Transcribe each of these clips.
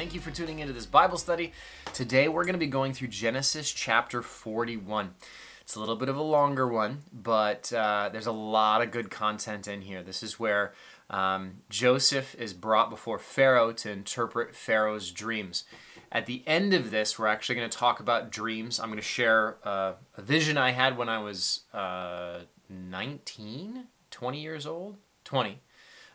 Thank you for tuning into this Bible study. Today we're going to be going through Genesis chapter 41. It's a little bit of a longer one, but uh, there's a lot of good content in here. This is where um, Joseph is brought before Pharaoh to interpret Pharaoh's dreams. At the end of this, we're actually going to talk about dreams. I'm going to share uh, a vision I had when I was uh, 19, 20 years old, 20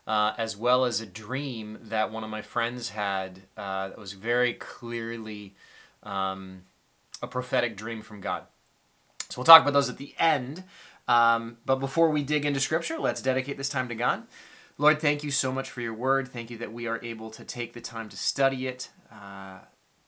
uh, as well as a dream that one of my friends had uh, that was very clearly um, a prophetic dream from God. So we'll talk about those at the end. Um, but before we dig into Scripture, let's dedicate this time to God. Lord, thank you so much for your word. Thank you that we are able to take the time to study it. Uh,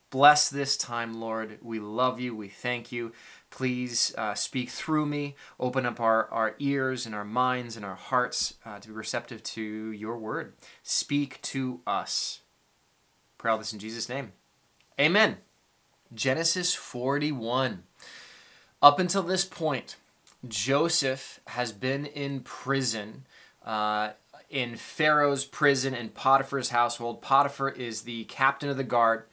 bless this time, Lord. We love you. We thank you. Please uh, speak through me. Open up our, our ears and our minds and our hearts uh, to be receptive to your word. Speak to us. Pray all this in Jesus' name. Amen. Genesis 41. Up until this point, Joseph has been in prison, uh, in Pharaoh's prison in Potiphar's household. Potiphar is the captain of the guard.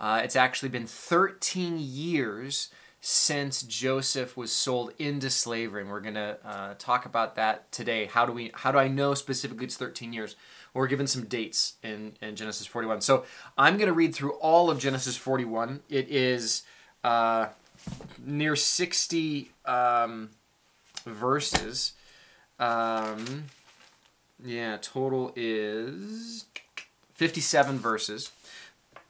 Uh, it's actually been 13 years since Joseph was sold into slavery, and we're to uh, talk about that today. How do we? How do I know specifically it's 13 years? We're given some dates in, in Genesis 41. So I'm to read through all of Genesis 41. It is uh, near 60 um, verses. Um, yeah, total is 57 verses.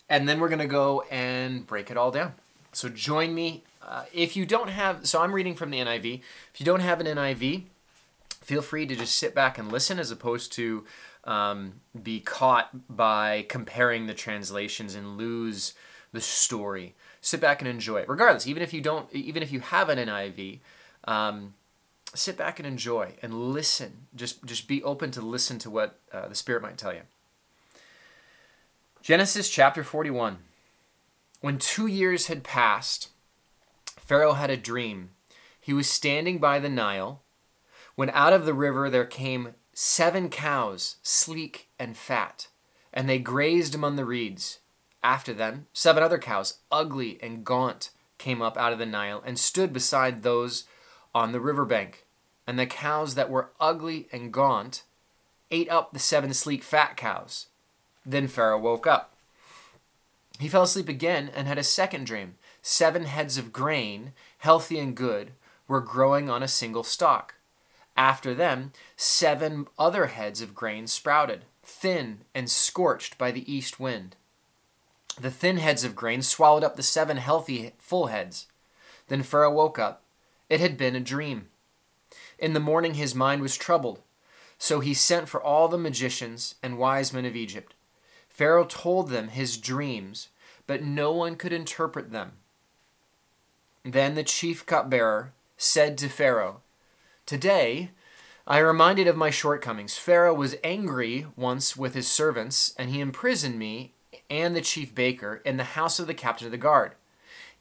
And then we're going to go and break it all down. So join me uh, if you don't have, so I'm reading from the NIV. If you don't have an NIV, feel free to just sit back and listen as opposed to um, be caught by comparing the translations and lose the story. Sit back and enjoy it. Regardless, even if you don't, even if you have an NIV, um, sit back and enjoy and listen. Just just be open to listen to what uh, the Spirit might tell you. Genesis chapter 41. When two years had passed, Pharaoh had a dream. He was standing by the Nile when out of the river there came seven cows, sleek and fat, and they grazed among the reeds. After them, seven other cows, ugly and gaunt, came up out of the Nile and stood beside those on the river bank. And the cows that were ugly and gaunt ate up the seven sleek fat cows. Then Pharaoh woke up. He fell asleep again and had a second dream seven heads of grain, healthy and good, were growing on a single stalk. After them, seven other heads of grain sprouted, thin and scorched by the east wind. The thin heads of grain swallowed up the seven healthy full heads. Then Pharaoh woke up. It had been a dream. In the morning his mind was troubled, so he sent for all the magicians and wise men of Egypt. Pharaoh told them his dreams, but no one could interpret them. Then the chief cupbearer said to Pharaoh, Today I am reminded of my shortcomings. Pharaoh was angry once with his servants, and he imprisoned me and the chief baker in the house of the captain of the guard.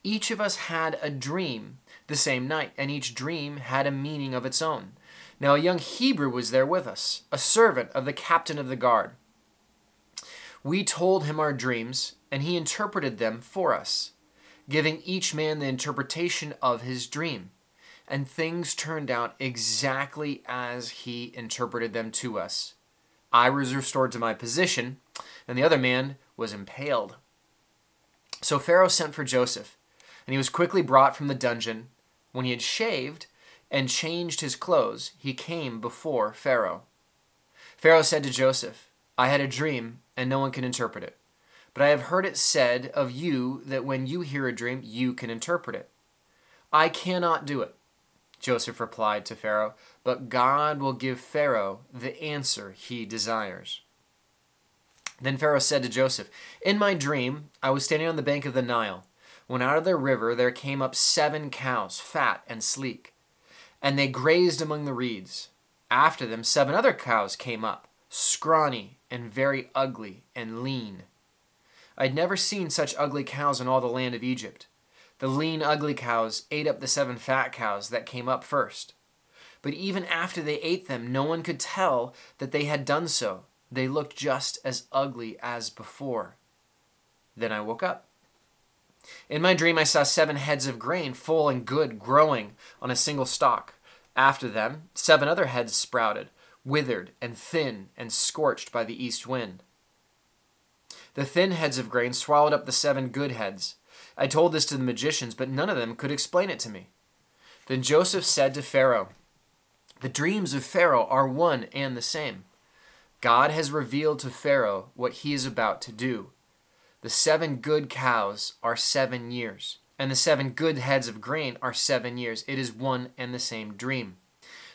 Each of us had a dream the same night, and each dream had a meaning of its own. Now a young Hebrew was there with us, a servant of the captain of the guard. We told him our dreams, and he interpreted them for us giving each man the interpretation of his dream. And things turned out exactly as he interpreted them to us. I was restored to my position, and the other man was impaled. So Pharaoh sent for Joseph, and he was quickly brought from the dungeon. When he had shaved and changed his clothes, he came before Pharaoh. Pharaoh said to Joseph, I had a dream, and no one can interpret it. But I have heard it said of you that when you hear a dream, you can interpret it. I cannot do it. Joseph replied to Pharaoh, but God will give Pharaoh the answer he desires. Then Pharaoh said to Joseph, In my dream, I was standing on the bank of the Nile, when out of the river there came up seven cows, fat and sleek, and they grazed among the reeds. After them, seven other cows came up, scrawny and very ugly and lean. I had never seen such ugly cows in all the land of Egypt. The lean, ugly cows ate up the seven fat cows that came up first. But even after they ate them, no one could tell that they had done so, they looked just as ugly as before. Then I woke up. In my dream, I saw seven heads of grain, full and good, growing on a single stalk. After them, seven other heads sprouted, withered and thin and scorched by the east wind. The thin heads of grain swallowed up the seven good heads. I told this to the magicians, but none of them could explain it to me. Then Joseph said to Pharaoh, The dreams of Pharaoh are one and the same. God has revealed to Pharaoh what he is about to do. The seven good cows are seven years, and the seven good heads of grain are seven years. It is one and the same dream.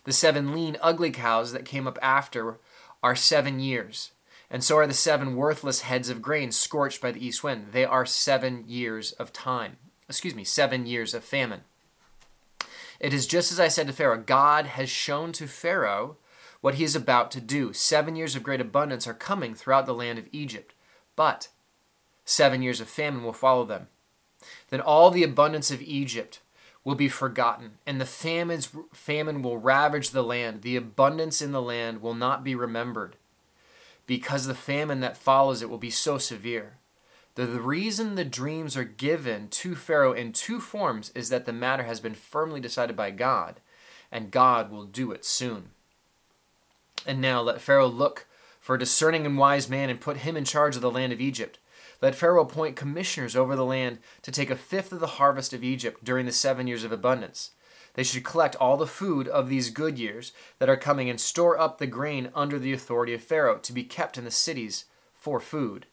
The seven lean, ugly cows that came up after are seven years, and so are the seven worthless heads of grain scorched by the east wind. They are seven years of time. Excuse me, seven years of famine. It is just as I said to Pharaoh God has shown to Pharaoh what he is about to do. Seven years of great abundance are coming throughout the land of Egypt, but seven years of famine will follow them. Then all the abundance of Egypt will be forgotten, and the famines, famine will ravage the land. The abundance in the land will not be remembered, because the famine that follows it will be so severe. The, reason the dreams are given to Pharaoh in two forms is that the matter has been firmly decided by God, and God will do it soon. And now let Pharaoh look for a discerning and wise man and put him in charge of the land of Egypt. Let Pharaoh appoint commissioners over the land to take a fifth of the harvest of Egypt during the seven years of abundance. They should collect all the food of these good years that are coming and store up the grain under the authority of Pharaoh to be kept in the cities for food.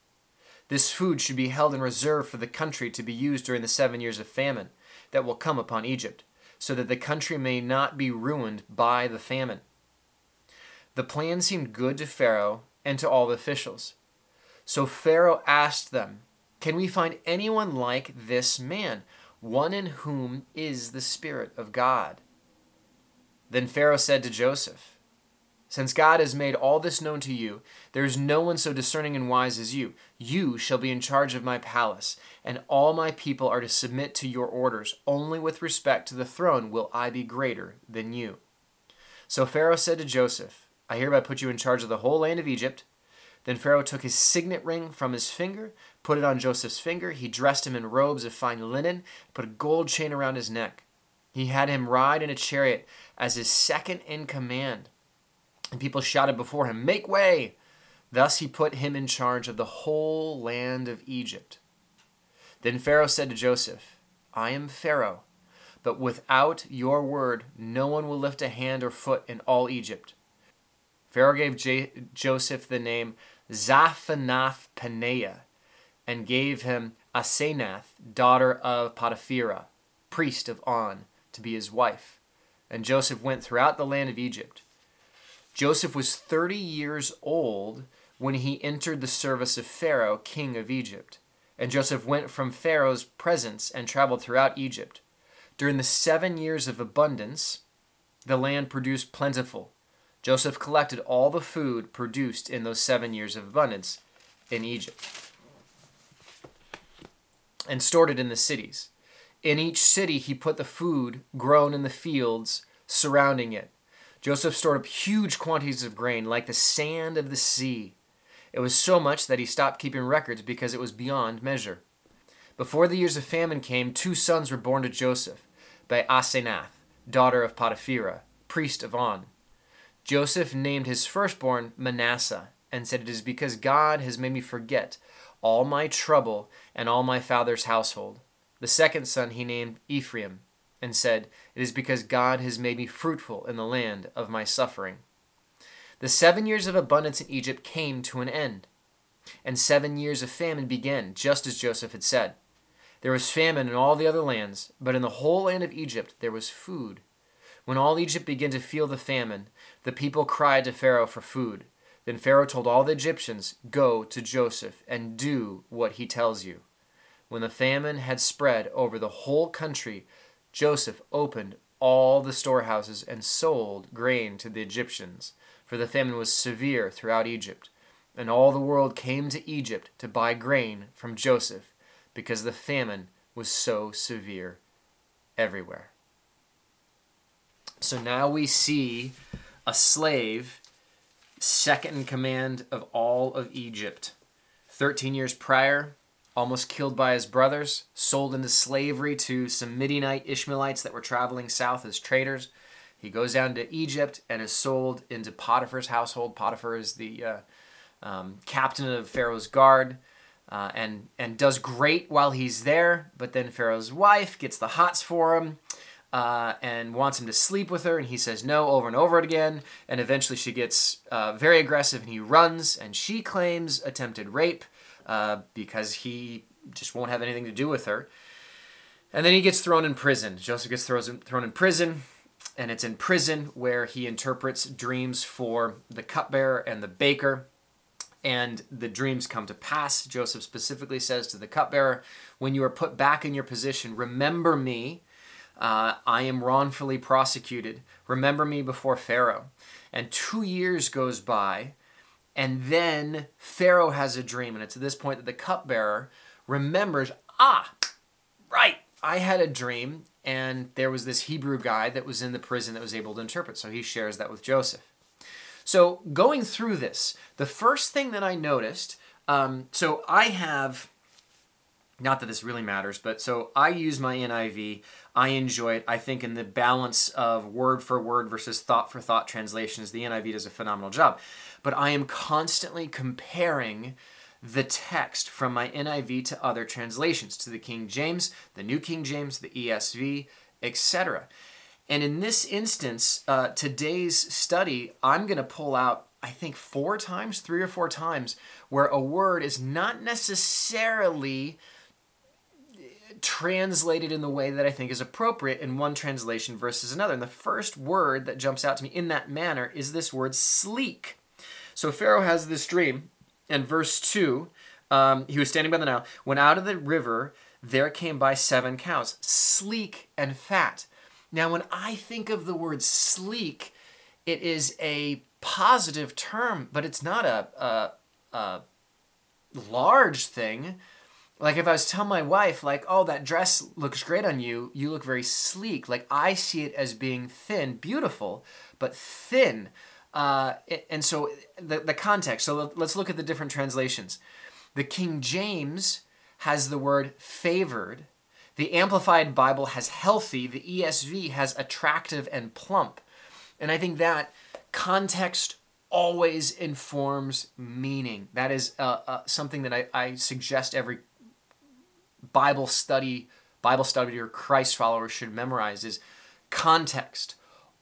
This food should be held in reserve for the country to be used during the seven years of famine that will come upon Egypt, so that the country may not be ruined by the famine. The plan seemed good to Pharaoh and to all the officials. So Pharaoh asked them, Can we find anyone like this man, one in whom is the Spirit of God? Then Pharaoh said to Joseph, Since God has made all this known to you, there is no one so discerning and wise as you. You shall be in charge of my palace, and all my people are to submit to your orders. Only with respect to the throne will I be greater than you. So Pharaoh said to Joseph, I hereby put you in charge of the whole land of Egypt. Then Pharaoh took his signet ring from his finger, put it on Joseph's finger. He dressed him in robes of fine linen, put a gold chain around his neck. He had him ride in a chariot as his second in command. And people shouted before him, Make way! Thus he put him in charge of the whole land of Egypt. Then Pharaoh said to Joseph, I am Pharaoh, but without your word no one will lift a hand or foot in all Egypt. Pharaoh gave J- Joseph the name Zaphenath Paneah and gave him Asenath, daughter of Potipherah, priest of On, to be his wife. And Joseph went throughout the land of Egypt. Joseph was 30 years old when he entered the service of Pharaoh, king of Egypt. And Joseph went from Pharaoh's presence and traveled throughout Egypt. During the seven years of abundance, the land produced plentiful Joseph collected all the food produced in those seven years of abundance in Egypt and stored it in the cities. In each city, he put the food grown in the fields surrounding it. Joseph stored up huge quantities of grain, like the sand of the sea. It was so much that he stopped keeping records because it was beyond measure. Before the years of famine came, two sons were born to Joseph by Asenath, daughter of Potipherah, priest of On. Joseph named his firstborn Manasseh and said, It is because God has made me forget all my trouble and all my father's household. The second son he named Ephraim and said, It is because God has made me fruitful in the land of my suffering. The seven years of abundance in Egypt came to an end, and seven years of famine began, just as Joseph had said. There was famine in all the other lands, but in the whole land of Egypt there was food. When all Egypt began to feel the famine, the people cried to Pharaoh for food. Then Pharaoh told all the Egyptians, Go to Joseph and do what he tells you. When the famine had spread over the whole country, Joseph opened all the storehouses and sold grain to the Egyptians, for the famine was severe throughout Egypt. And all the world came to Egypt to buy grain from Joseph, because the famine was so severe everywhere. So now we see a slave second in command of all of Egypt. 13 years prior, almost killed by his brothers, sold into slavery to some Midianite Ishmaelites that were traveling south as traders. He goes down to Egypt and is sold into Potiphar's household. Potiphar is the uh, um, captain of Pharaoh's guard. Uh, and and does great while he's there, but then Pharaoh's wife gets the hots for him, uh, and wants him to sleep with her, and he says no over and over again. And eventually she gets uh, very aggressive, and he runs, and she claims attempted rape uh, because he just won't have anything to do with her. And then he gets thrown in prison. Joseph gets thrown, thrown in prison, and it's in prison where he interprets dreams for the cupbearer and the baker. And the dreams come to pass. Joseph specifically says to the cupbearer, When you are put back in your position, remember me uh, I am wrongfully prosecuted. Remember me before Pharaoh. And two years goes by, and then Pharaoh has a dream. And it's at this point that the cupbearer remembers, ah, right, I had a dream, and there was this Hebrew guy that was in the prison that was able to interpret. So he shares that with Joseph. So going through this, the first thing that I noticed, um, so I have not that this really matters, but so I use my NIV. I enjoy it. I think in the balance of word for word versus thought for thought translations, the NIV does a phenomenal job. But I am constantly comparing the text from my NIV to other translations, to the King James, the New King James, the ESV, etc. And in this instance, uh, today's study, I'm going to pull out, I think, four times, three or four times, where a word is not necessarily translated in the way that I think is appropriate in one translation versus another. And the first word that jumps out to me in that manner is this word sleek. So Pharaoh has this dream, and verse 2 um, he was standing by the Nile. When out of the river, there came by seven cows, sleek and fat. Now, when I think of the word sleek, it is a positive term, but it's not a, a, a large thing like if I was telling my wife, like, oh, that dress looks great on you, you look very sleek. Like I see it as being thin, beautiful, but thin. Uh, and so the, the context. So let's look at the different translations. The King James has the word favored. The Amplified Bible has healthy. The ESV has attractive and plump. And I think that context always informs meaning. That is uh, uh, something that I, I suggest every Bible study, Bible study or Christ followers should memorize is context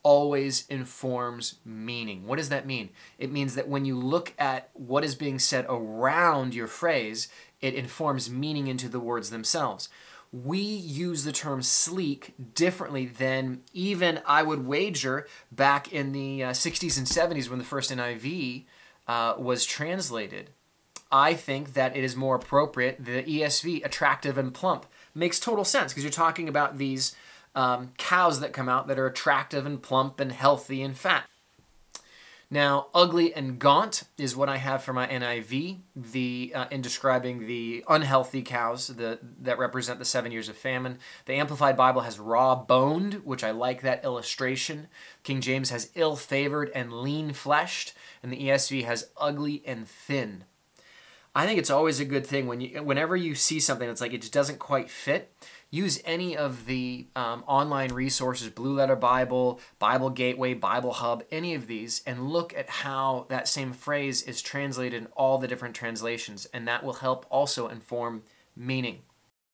always informs meaning. What does that mean? It means that when you look at what is being said around your phrase, it informs meaning into the words themselves. We use the term sleek differently than even I would wager back in the uh, 60s and 70s when the first NIV uh, was translated. I think that it is more appropriate. The ESV, attractive and plump, makes total sense because you're talking about these um, cows that come out that are attractive and plump and healthy and fat. Now, ugly and gaunt is what I have for my NIV. The uh, in describing the unhealthy cows the, that represent the seven years of famine. The Amplified Bible has raw boned, which I like that illustration. King James has ill favored and lean fleshed, and the ESV has ugly and thin. I think it's always a good thing when you, whenever you see something that's like it just doesn't quite fit. Use any of the um, online resources, Blue Letter Bible, Bible Gateway, Bible Hub, any of these, and look at how that same phrase is translated in all the different translations, and that will help also inform meaning.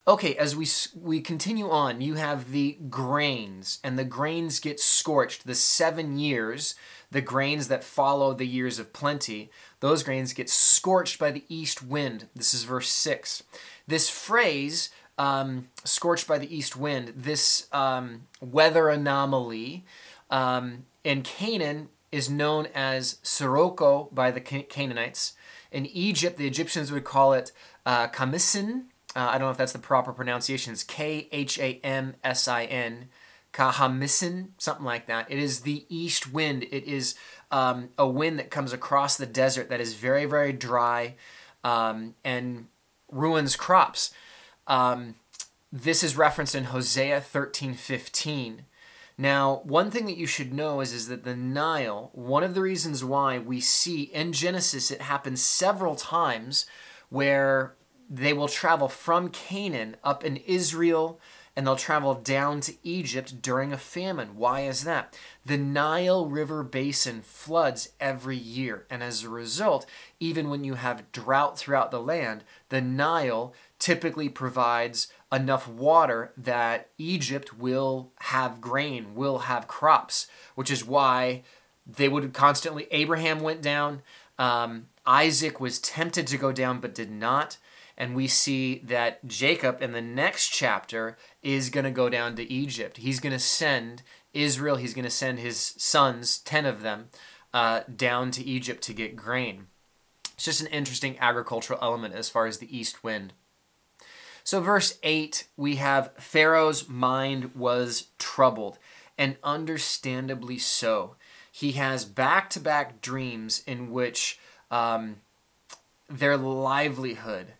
Okay, as we we continue on, you have the grains, and the grains get scorched. The seven years, the grains that follow the years of plenty, those grains get scorched by the east wind. This is verse six. This phrase, um, "scorched by the east wind," this um, weather anomaly um, in Canaan is known as sirocco by the Canaanites. In Egypt, the Egyptians would call it uh, khamsin uh, I don't know if that's the proper pronunciation. It's K H A M S I N, Kahamisin, something like that. It is the east wind. It is um, a wind that comes across the desert that is very, very dry um, and ruins crops. Um, this is referenced in Hosea 13 15. Now, one thing that you should know is, is that the Nile, one of the reasons why we see in Genesis it happens several times where they will travel from Canaan up in Israel and they'll travel down to Egypt during a famine. Why is that? The Nile River basin floods every year, and as a result, even when you have drought throughout the land, the Nile typically provides enough water that Egypt will have grain, will have crops, which is why they would constantly. Abraham went down. Um, Isaac was tempted to go down but did not. And we see that Jacob in the next chapter is going to go down to Egypt. He's going to send Israel, he's going to send his sons, 10 of them, uh, down to Egypt to get grain. It's just an interesting agricultural element as far as the east wind. So, verse 8, we have Pharaoh's mind was troubled, and understandably so. He has back to back dreams in which um, their livelihood,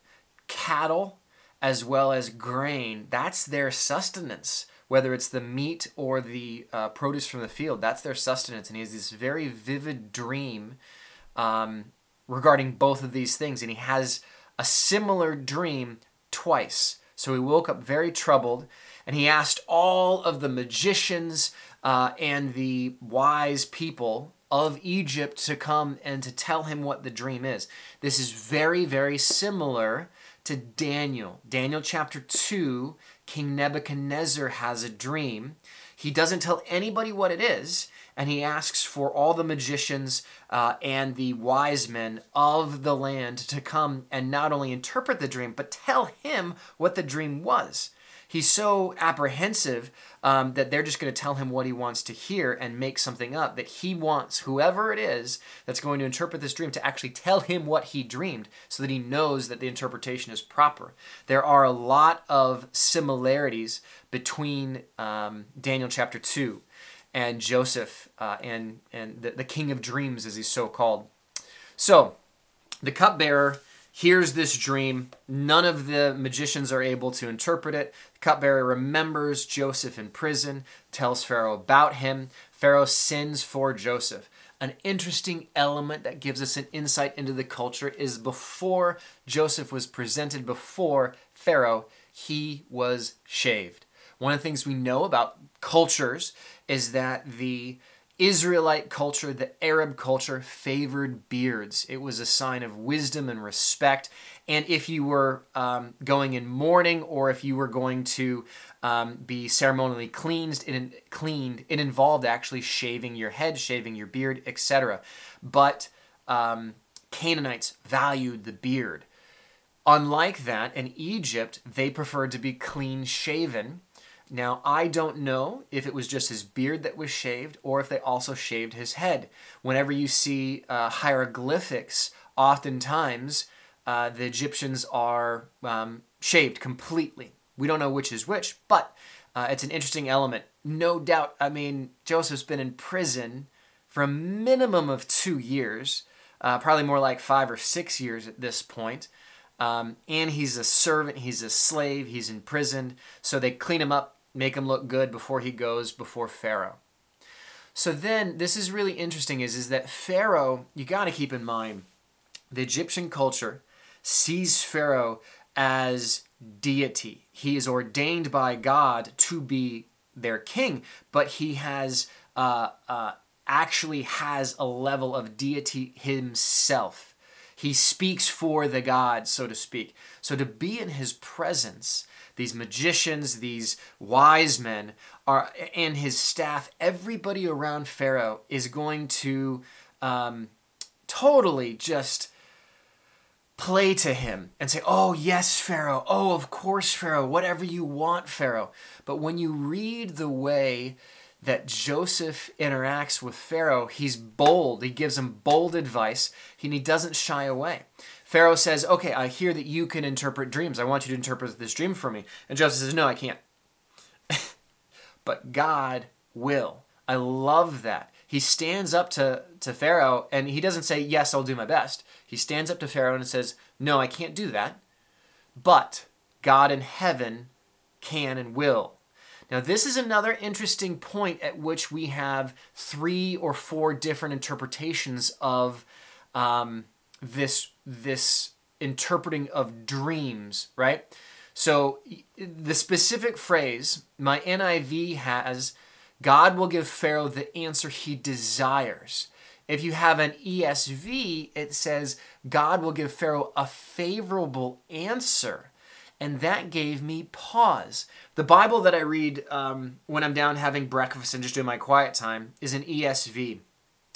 cattle as well as grain, that's their sustenance. Whether it's the meat or the uh, produce from the field, that's their sustenance. And he has this very vivid dream um, regarding both of these things. And he has a similar dream twice. So he woke up very troubled, and he asked all of the magicians uh, and the wise people of Egypt to come and to tell him what the dream is. This is very, very similar to Daniel. Daniel chapter 2, King Nebuchadnezzar has a dream. He doesn't tell anybody what it is, and he asks for all the magicians uh, and the wise men of the land to come and not only interpret the dream, but tell him what the dream was. He's so apprehensive um, that they're just going to tell him what he wants to hear and make something up that he wants whoever it is that's going to interpret this dream to actually tell him what he dreamed so that he knows that the interpretation is proper. There are a lot of similarities between um, Daniel chapter 2 and Joseph uh, and, and the, the king of dreams, as he's so called. So, the cupbearer hears this dream. None of the magicians are able to interpret it. Cupbearer remembers Joseph in prison, tells Pharaoh about him. Pharaoh sends for Joseph. An interesting element that gives us an insight into the culture is before Joseph was presented before Pharaoh, he was shaved. One of the things we know about cultures is that the Israelite culture, the Arab culture, favored beards. It was a sign of wisdom and respect. And if you were um, going in mourning or if you were going to um, be ceremonially cleansed, it, cleaned, it involved actually shaving your head, shaving your beard, etc. But um, Canaanites valued the beard. Unlike that, in Egypt, they preferred to be clean shaven now, I don't know if it was just his beard that was shaved or if they also shaved his head. Whenever you see uh, hieroglyphics, oftentimes uh, the Egyptians are um, shaved completely. We don't know which is which, but uh, it's an interesting element. No doubt, I mean, Joseph's been in prison for a minimum of two years, uh, probably more like five or six years at this point. Um, and he's a servant, he's a slave, he's imprisoned. So they clean him up make him look good before he goes before Pharaoh. So then this is really interesting is, is that Pharaoh, you got to keep in mind, the Egyptian culture sees Pharaoh as deity. He is ordained by God to be their king, but he has uh, uh, actually has a level of deity himself. He speaks for the God, so to speak. So to be in his presence these magicians, these wise men, are and his staff, everybody around Pharaoh is going to um, totally just play to him and say, Oh, yes, Pharaoh. Oh, of course, Pharaoh. Whatever you want, Pharaoh. But when you read the way that Joseph interacts with Pharaoh, he's bold. He gives him bold advice and he doesn't shy away. Pharaoh says, Okay, I hear that you can interpret dreams. I want you to interpret this dream for me. And Joseph says, No, I can't. but God will. I love that. He stands up to, to Pharaoh and he doesn't say, Yes, I'll do my best. He stands up to Pharaoh and says, No, I can't do that. But God in heaven can and will. Now, this is another interesting point at which we have three or four different interpretations of um, this this interpreting of dreams, right? So the specific phrase, my NIV has, God will give Pharaoh the answer he desires. If you have an ESV, it says, God will give Pharaoh a favorable answer. And that gave me pause. The Bible that I read um, when I'm down having breakfast and just doing my quiet time is an ESV.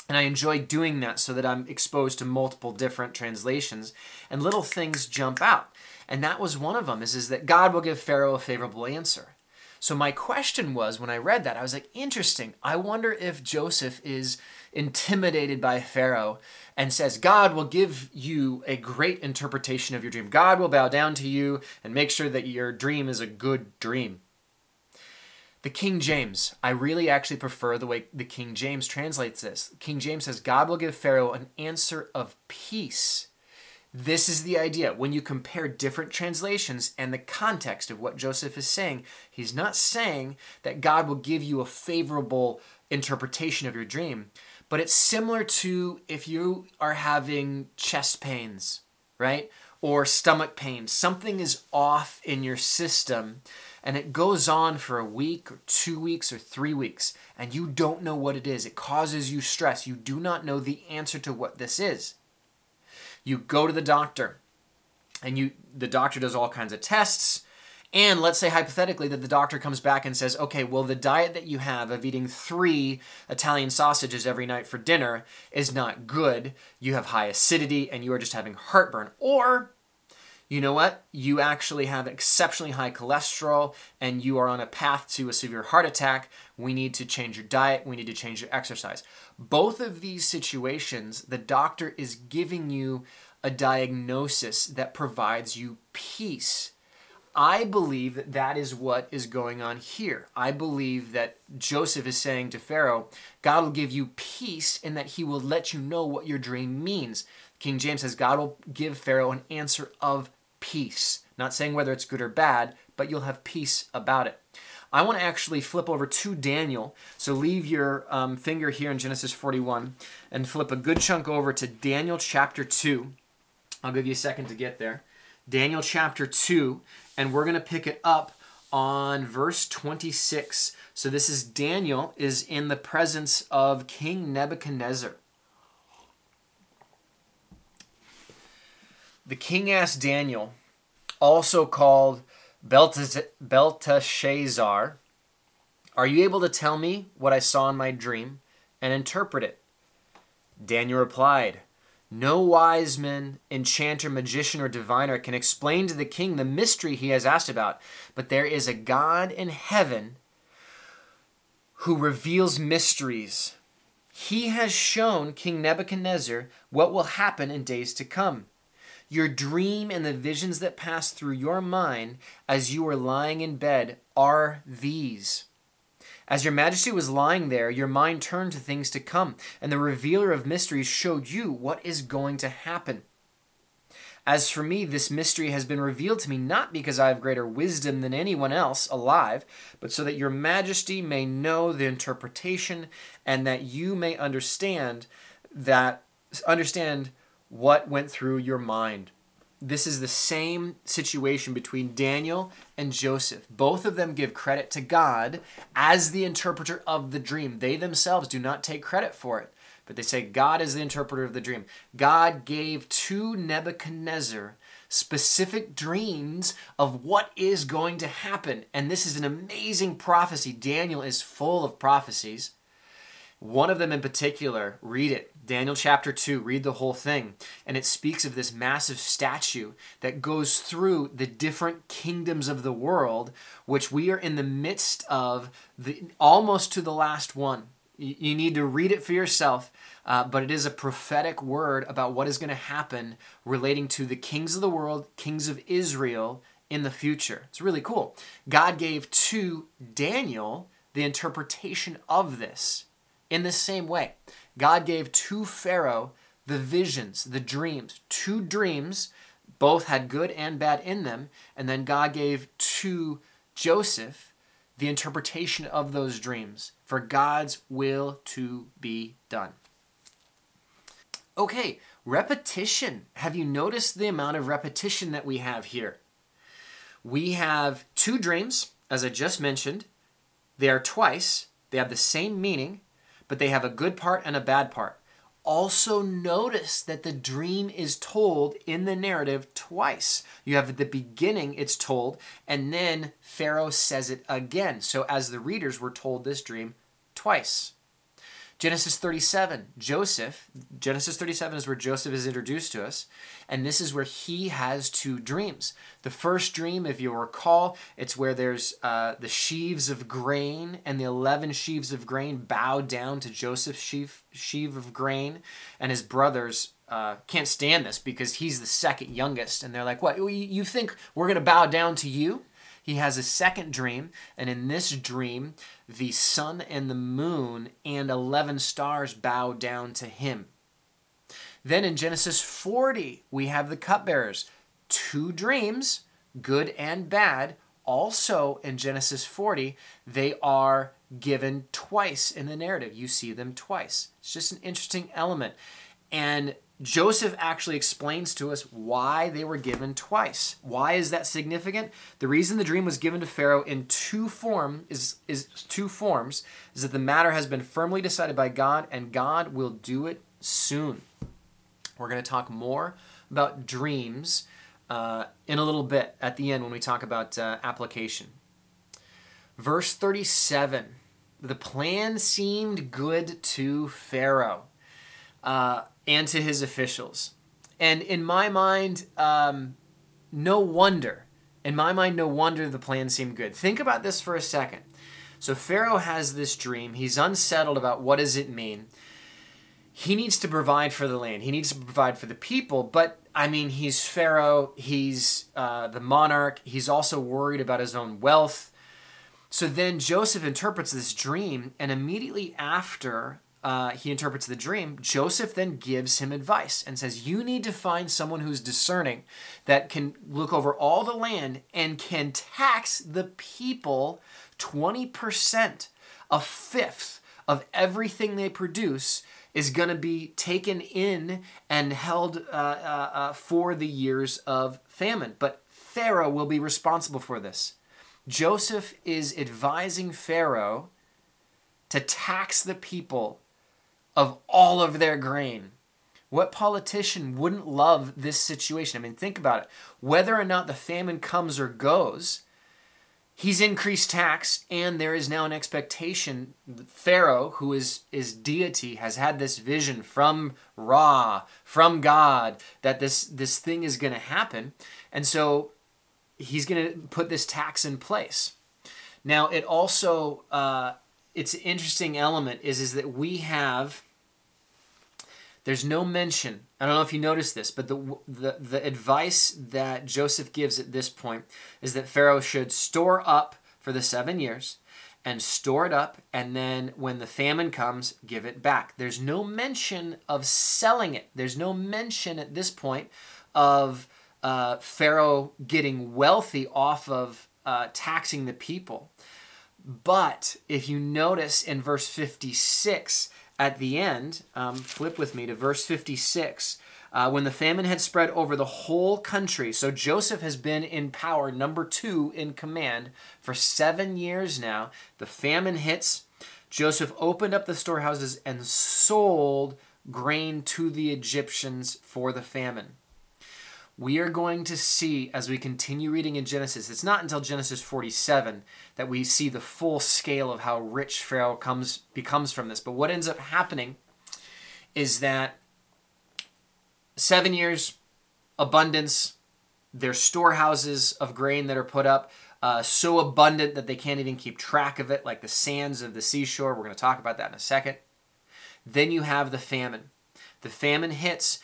And I enjoy doing that so that I'm exposed to multiple different translations and little things jump out. And that was one of them is, is that God will give Pharaoh a favorable answer. So my question was when I read that, I was like, interesting. I wonder if Joseph is intimidated by Pharaoh and says, God will give you a great interpretation of your dream. God will bow down to you and make sure that your dream is a good dream. The King James, I really actually prefer the way the King James translates this. King James says, God will give Pharaoh an answer of peace. This is the idea. When you compare different translations and the context of what Joseph is saying, he's not saying that God will give you a favorable interpretation of your dream, but it's similar to if you are having chest pains, right? Or stomach pain. Something is off in your system and it goes on for a week or two weeks or three weeks, and you don't know what it is. It causes you stress. You do not know the answer to what this is. You go to the doctor, and you the doctor does all kinds of tests. And let's say hypothetically that the doctor comes back and says, okay, well, the diet that you have of eating three Italian sausages every night for dinner is not good. You have high acidity and you are just having heartburn. Or you know what? You actually have exceptionally high cholesterol and you are on a path to a severe heart attack. We need to change your diet. We need to change your exercise. Both of these situations, the doctor is giving you a diagnosis that provides you peace. I believe that that is what is going on here. I believe that Joseph is saying to Pharaoh, God will give you peace and that he will let you know what your dream means. King James says God will give Pharaoh an answer of peace. Not saying whether it's good or bad, but you'll have peace about it. I want to actually flip over to Daniel. So leave your um, finger here in Genesis 41 and flip a good chunk over to Daniel chapter 2. I'll give you a second to get there. Daniel chapter 2, and we're going to pick it up on verse 26. So this is Daniel is in the presence of King Nebuchadnezzar. The king asked Daniel, also called Belteshazzar, Are you able to tell me what I saw in my dream and interpret it? Daniel replied, No wise man, enchanter, magician, or diviner can explain to the king the mystery he has asked about, but there is a God in heaven who reveals mysteries. He has shown King Nebuchadnezzar what will happen in days to come. Your dream and the visions that pass through your mind as you are lying in bed are these. As your majesty was lying there, your mind turned to things to come, and the revealer of mysteries showed you what is going to happen. As for me, this mystery has been revealed to me not because I have greater wisdom than anyone else alive, but so that your majesty may know the interpretation and that you may understand that understand what went through your mind. This is the same situation between Daniel and Joseph. Both of them give credit to God as the interpreter of the dream. They themselves do not take credit for it, but they say God is the interpreter of the dream. God gave to Nebuchadnezzar specific dreams of what is going to happen. And this is an amazing prophecy. Daniel is full of prophecies. One of them in particular, read it. Daniel chapter 2, read the whole thing. And it speaks of this massive statue that goes through the different kingdoms of the world, which we are in the midst of, the, almost to the last one. You need to read it for yourself, uh, but it is a prophetic word about what is going to happen relating to the kings of the world, kings of Israel in the future. It's really cool. God gave to Daniel the interpretation of this in the same way. God gave to Pharaoh the visions, the dreams, two dreams, both had good and bad in them. And then God gave to Joseph the interpretation of those dreams for God's will to be done. Okay, repetition. Have you noticed the amount of repetition that we have here? We have two dreams, as I just mentioned. They are twice, they have the same meaning, but they have a good part and a bad part. Also, notice that the dream is told in the narrative twice. You have at the beginning, it's told, and then Pharaoh says it again. So, as the readers, were told this dream twice. Genesis 37, Joseph, Genesis 37 is where Joseph is introduced to us, and this is where he has two dreams. The first dream, if you'll recall, it's where there's uh, the sheaves of grain, and the 11 sheaves of grain bow down to Joseph's sheaf, sheaf of grain, and his brothers uh, can't stand this because he's the second youngest, and they're like, What, you think we're going to bow down to you? He has a second dream, and in this dream, the sun and the moon and 11 stars bow down to him. Then in Genesis 40, we have the cupbearers. Two dreams, good and bad. Also in Genesis 40, they are given twice in the narrative. You see them twice. It's just an interesting element. And Joseph actually explains to us why they were given twice. Why is that significant? The reason the dream was given to Pharaoh in two form is, is two forms is that the matter has been firmly decided by God and God will do it soon. We're going to talk more about dreams uh, in a little bit at the end when we talk about uh, application. Verse 37 The plan seemed good to Pharaoh. Uh, and to his officials. And in my mind, um, no wonder. In my mind, no wonder the plan seemed good. Think about this for a second. So Pharaoh has this dream. He's unsettled about what does it mean. He needs to provide for the land. He needs to provide for the people. But I mean, he's Pharaoh. He's uh, the monarch. He's also worried about his own wealth. So then Joseph interprets this dream, and immediately after uh, he interprets the dream, Joseph then gives him advice and says, You need to find someone who's discerning that can look over all the land and can tax the people 20%, a fifth of everything they produce is going to be taken in and held uh, uh, uh, for the years of famine. But Pharaoh will be responsible for this. Joseph is advising Pharaoh to tax the people of all of their grain. What politician wouldn't love this situation? I mean, think about it. Whether or not the famine comes or goes, he's increased tax, and there is now an expectation. Pharaoh, who is, is deity, has had this vision from Ra, from God, that this, this thing is going to happen. And so he's going to put this tax in place. Now, it also, uh, it's an interesting element is, is that we have there's no mention. I don't know if you noticed this, but the, the, the advice that Joseph gives at this point is that Pharaoh should store up for the seven years and store it up, and then when the famine comes, give it back. There's no mention of selling it. There's no mention at this point of uh, Pharaoh getting wealthy off of uh, taxing the people. But if you notice in verse 56, at the end, um, flip with me to verse 56. Uh, when the famine had spread over the whole country, so Joseph has been in power, number two in command, for seven years now. The famine hits. Joseph opened up the storehouses and sold grain to the Egyptians for the famine we are going to see as we continue reading in Genesis, it's not until Genesis 47 that we see the full scale of how rich Pharaoh comes becomes from this. But what ends up happening is that seven years abundance, there's storehouses of grain that are put up, uh, so abundant that they can't even keep track of it, like the sands of the seashore. We're going to talk about that in a second. Then you have the famine. The famine hits,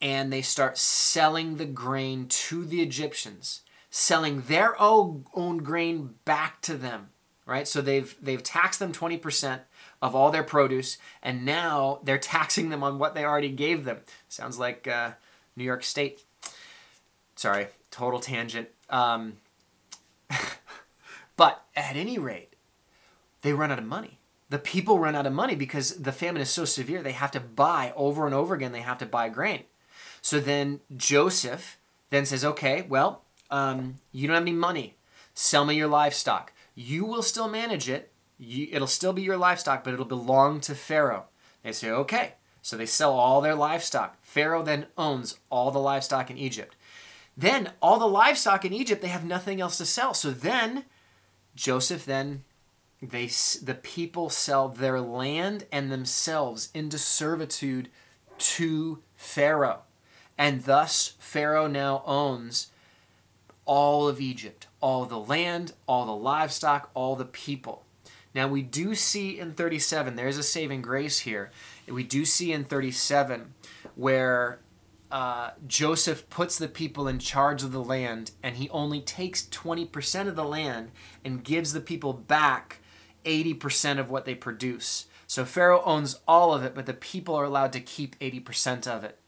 and they start selling the grain to the Egyptians, selling their own, grain back to them. Right? So they've they've taxed them 20% of all their produce, and now they're taxing them on what they already gave them. Sounds like uh, New York State. Sorry, total tangent. Um, but at any rate, they run out of money. The people run out of money because the famine is so severe, they have to buy over and over again, they have to buy grain. So then Joseph then says, okay, well, um, you don't have any money. Sell me your livestock. You will still manage it. You, it'll still be your livestock, but it'll belong to Pharaoh. They say, okay. So they sell all their livestock. Pharaoh then owns all the livestock in Egypt. Then all the livestock in Egypt, they have nothing else to sell. So then Joseph then they the people sell their land and themselves into servitude to Pharaoh. And thus Pharaoh now owns all of Egypt, all the land, all the livestock, all the people. Now we do see in 37, there's a saving grace here. We do see in 37 where uh, Joseph puts the people in charge of the land and he only takes 20% of the land and gives the people back 80% of what they produce. So Pharaoh owns all of it, but the people are allowed to keep 80% of it.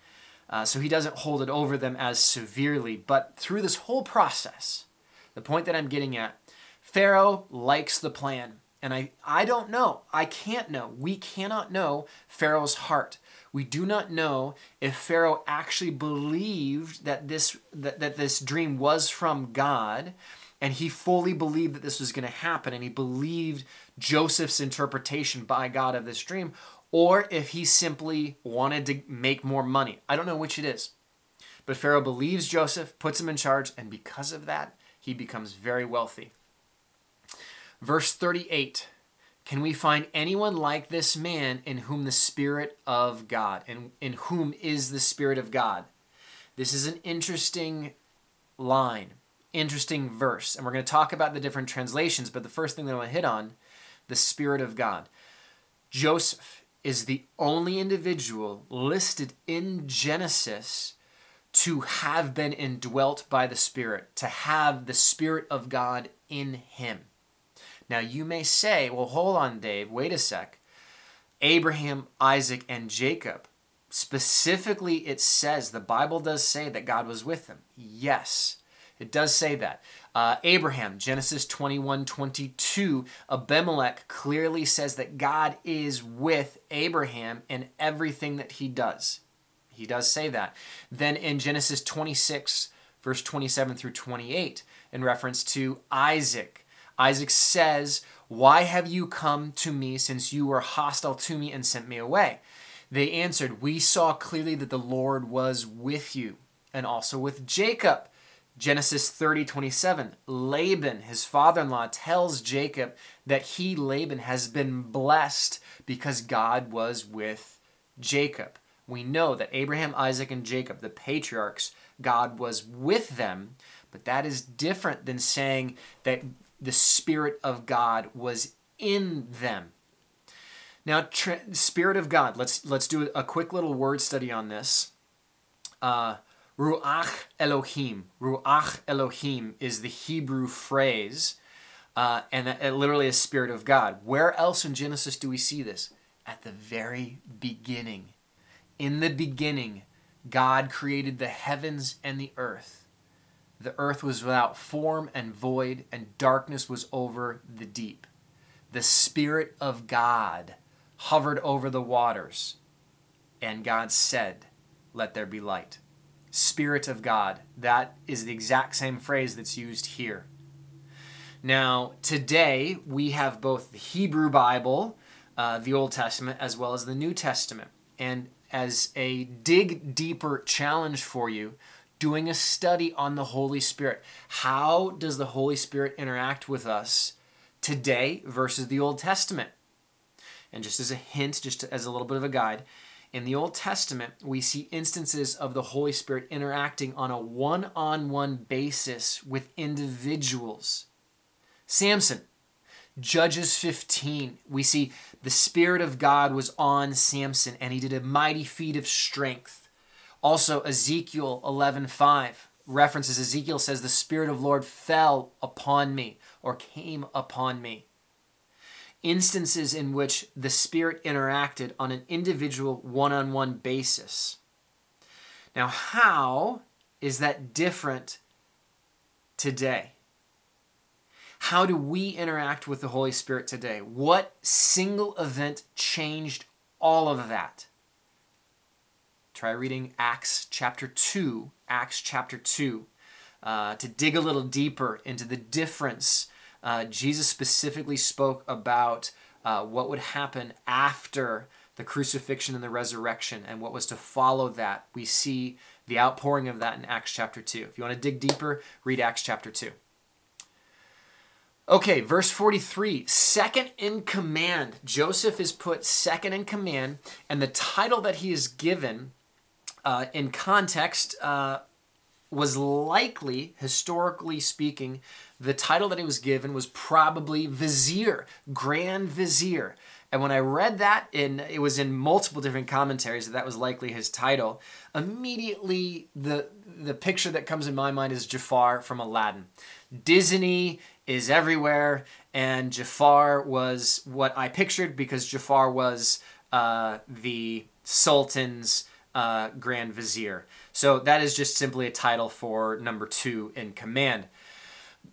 Uh, so he doesn't hold it over them as severely. But through this whole process, the point that I'm getting at, Pharaoh likes the plan. And I, I don't know. I can't know. We cannot know Pharaoh's heart. We do not know if Pharaoh actually believed that this, that, that this dream was from God and he fully believed that this was going to happen and he believed Joseph's interpretation by God of this dream or if he simply wanted to make more money. I don't know which it is. But Pharaoh believes Joseph, puts him in charge, and because of that, he becomes very wealthy. Verse 38 Can we find anyone like this man in whom the Spirit of God, and in whom is the Spirit of God? This is an interesting line, interesting verse, and we're going to talk about the different translations, but the first thing that I want to hit on the Spirit of God. Joseph is the only individual listed in Genesis to have been indwelt by the Spirit, to have the Spirit of God in him. Now, you may say, well, hold on, Dave, wait a sec. Abraham, Isaac, and Jacob, specifically, it says, the Bible does say that God was with them. Yes, it does say that. Uh, Abraham, Genesis 21 22, Abimelech clearly says that God is with Abraham in everything that he does. He does say that. Then in Genesis 26, verse 27 through 28, in reference to Isaac, Isaac says, Why have you come to me since you were hostile to me and sent me away? They answered, We saw clearly that the Lord was with you, and also with Jacob. Genesis 30 27, Laban, his father in law, tells Jacob that he, Laban, has been blessed because God was with Jacob. We know that Abraham, Isaac, and Jacob, the patriarchs, God was with them, but that is different than saying that the Spirit of God was in them. Now, tra- Spirit of God, let's, let's do a quick little word study on this. Uh, Ruach Elohim. Ruach Elohim is the Hebrew phrase, uh, and it literally is Spirit of God. Where else in Genesis do we see this? At the very beginning. In the beginning, God created the heavens and the earth. The earth was without form and void, and darkness was over the deep. The Spirit of God hovered over the waters, and God said, Let there be light. Spirit of God. That is the exact same phrase that's used here. Now, today we have both the Hebrew Bible, uh, the Old Testament, as well as the New Testament. And as a dig deeper challenge for you, doing a study on the Holy Spirit. How does the Holy Spirit interact with us today versus the Old Testament? And just as a hint, just as a little bit of a guide, in the Old Testament, we see instances of the Holy Spirit interacting on a one on one basis with individuals. Samson, Judges 15, we see the Spirit of God was on Samson and he did a mighty feat of strength. Also, Ezekiel 11:5 references Ezekiel says, The Spirit of Lord fell upon me or came upon me instances in which the Spirit interacted on an individual one on one basis. Now, how is that different today? How do we interact with the Holy Spirit today? What single event changed all of that? Try reading Acts chapter 2, Acts chapter 2, uh, to dig a little deeper into the difference. Uh, Jesus specifically spoke about uh, what would happen after the crucifixion and the resurrection and what was to follow that. We see the outpouring of that in Acts chapter 2. If you want to dig deeper, read Acts chapter 2. Okay, verse 43, second in command. Joseph is put second in command, and the title that he is given uh, in context uh, was likely, historically speaking, the title that he was given was probably vizier, grand vizier. And when I read that in it was in multiple different commentaries that that was likely his title, immediately the the picture that comes in my mind is Jafar from Aladdin. Disney is everywhere, and Jafar was what I pictured because Jafar was uh, the Sultan's uh, Grand Vizier. So that is just simply a title for number two in command.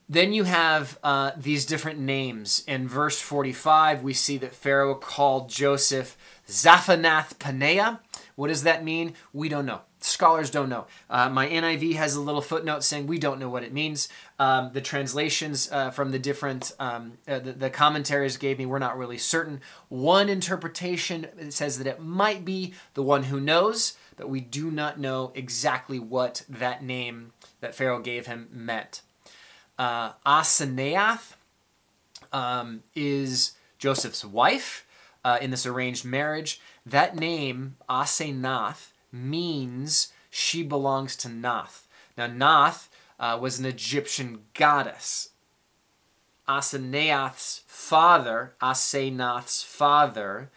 Then you have uh, these different names. In verse 45, we see that Pharaoh called Joseph Zaphenath Paneah. What does that mean? We don't know. Scholars don't know. Uh, my NIV has a little footnote saying we don't know what it means. Um, the translations uh, from the different um, uh, the, the, commentaries gave me we're not really certain. One interpretation says that it might be the one who knows, but we do not know exactly what that name that Pharaoh gave him meant. Uh, Asenath um, is Joseph's wife uh, in this arranged marriage. That name, Asenath, means she belongs to Nath. Now, Nath uh, was an Egyptian goddess. Asenath's father, Asenath's father,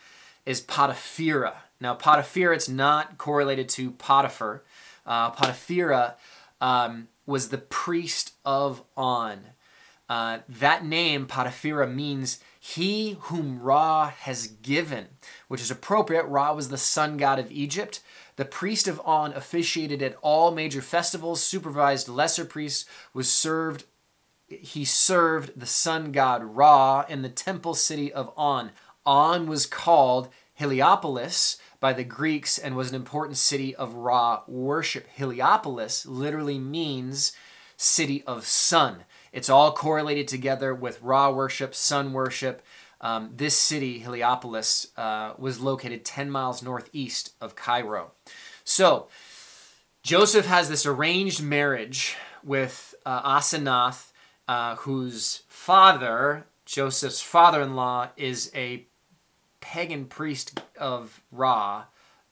is Potiphera. Now, Potiphera, it's not correlated to Potiphar. Uh, um, was the priest of On. Uh, that name, Potiphera, means he whom Ra has given, which is appropriate. Ra was the sun god of Egypt. The priest of On officiated at all major festivals, supervised lesser priests, was served. He served the sun god Ra in the temple city of On. On was called Heliopolis by the Greeks and was an important city of Ra worship. Heliopolis literally means city of sun. It's all correlated together with Ra worship, sun worship. Um, this city, Heliopolis, uh, was located 10 miles northeast of Cairo. So, Joseph has this arranged marriage with uh, Asenath, uh, whose father, Joseph's father in law, is a pagan priest of Ra,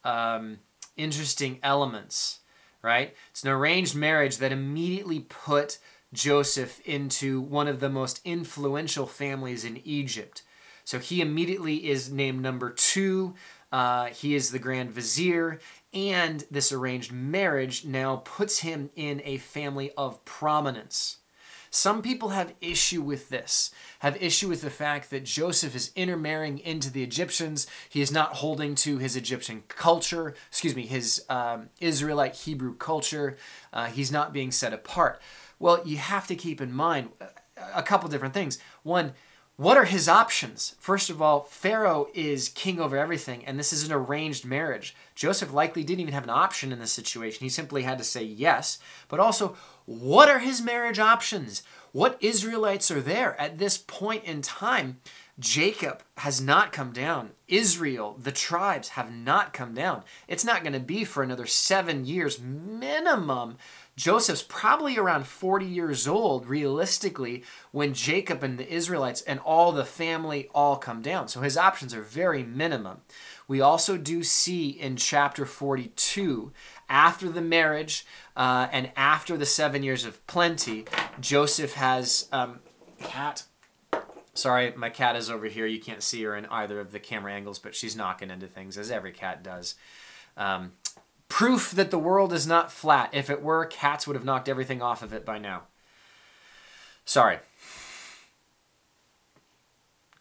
um, interesting elements, right? It's an arranged marriage that immediately put Joseph into one of the most influential families in Egypt. So he immediately is named number two. Uh, he is the Grand Vizier, and this arranged marriage now puts him in a family of prominence. Some people have issue with this, have issue with the fact that Joseph is intermarrying into the Egyptians. He is not holding to his Egyptian culture, excuse me, his um, Israelite Hebrew culture. Uh, he's not being set apart. Well, you have to keep in mind uh, a couple different things. One, what are his options? First of all, Pharaoh is king over everything, and this is an arranged marriage. Joseph likely didn't even have an option in this situation. He simply had to say yes. But also, what are his marriage options? What Israelites are there at this point in time? Jacob has not come down. Israel, the tribes, have not come down. It's not going to be for another seven years minimum. Joseph's probably around 40 years old, realistically, when Jacob and the Israelites and all the family all come down. So his options are very minimum. We also do see in chapter 42 after the marriage uh, and after the seven years of plenty, Joseph has um, cat. Sorry, my cat is over here. You can't see her in either of the camera angles, but she's knocking into things as every cat does. Um, proof that the world is not flat. If it were, cats would have knocked everything off of it by now. Sorry.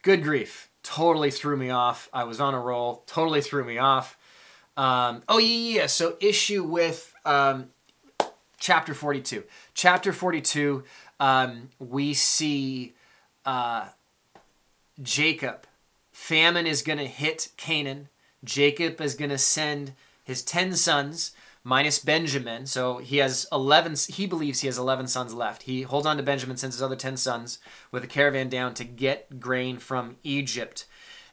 Good grief. Totally threw me off. I was on a roll. Totally threw me off. Um, oh yeah, yeah. So issue with um, chapter forty-two. Chapter forty-two. Um, we see uh, Jacob, famine is going to hit Canaan. Jacob is going to send his 10 sons minus Benjamin. So he has 11, he believes he has 11 sons left. He holds on to Benjamin, sends his other 10 sons with a caravan down to get grain from Egypt.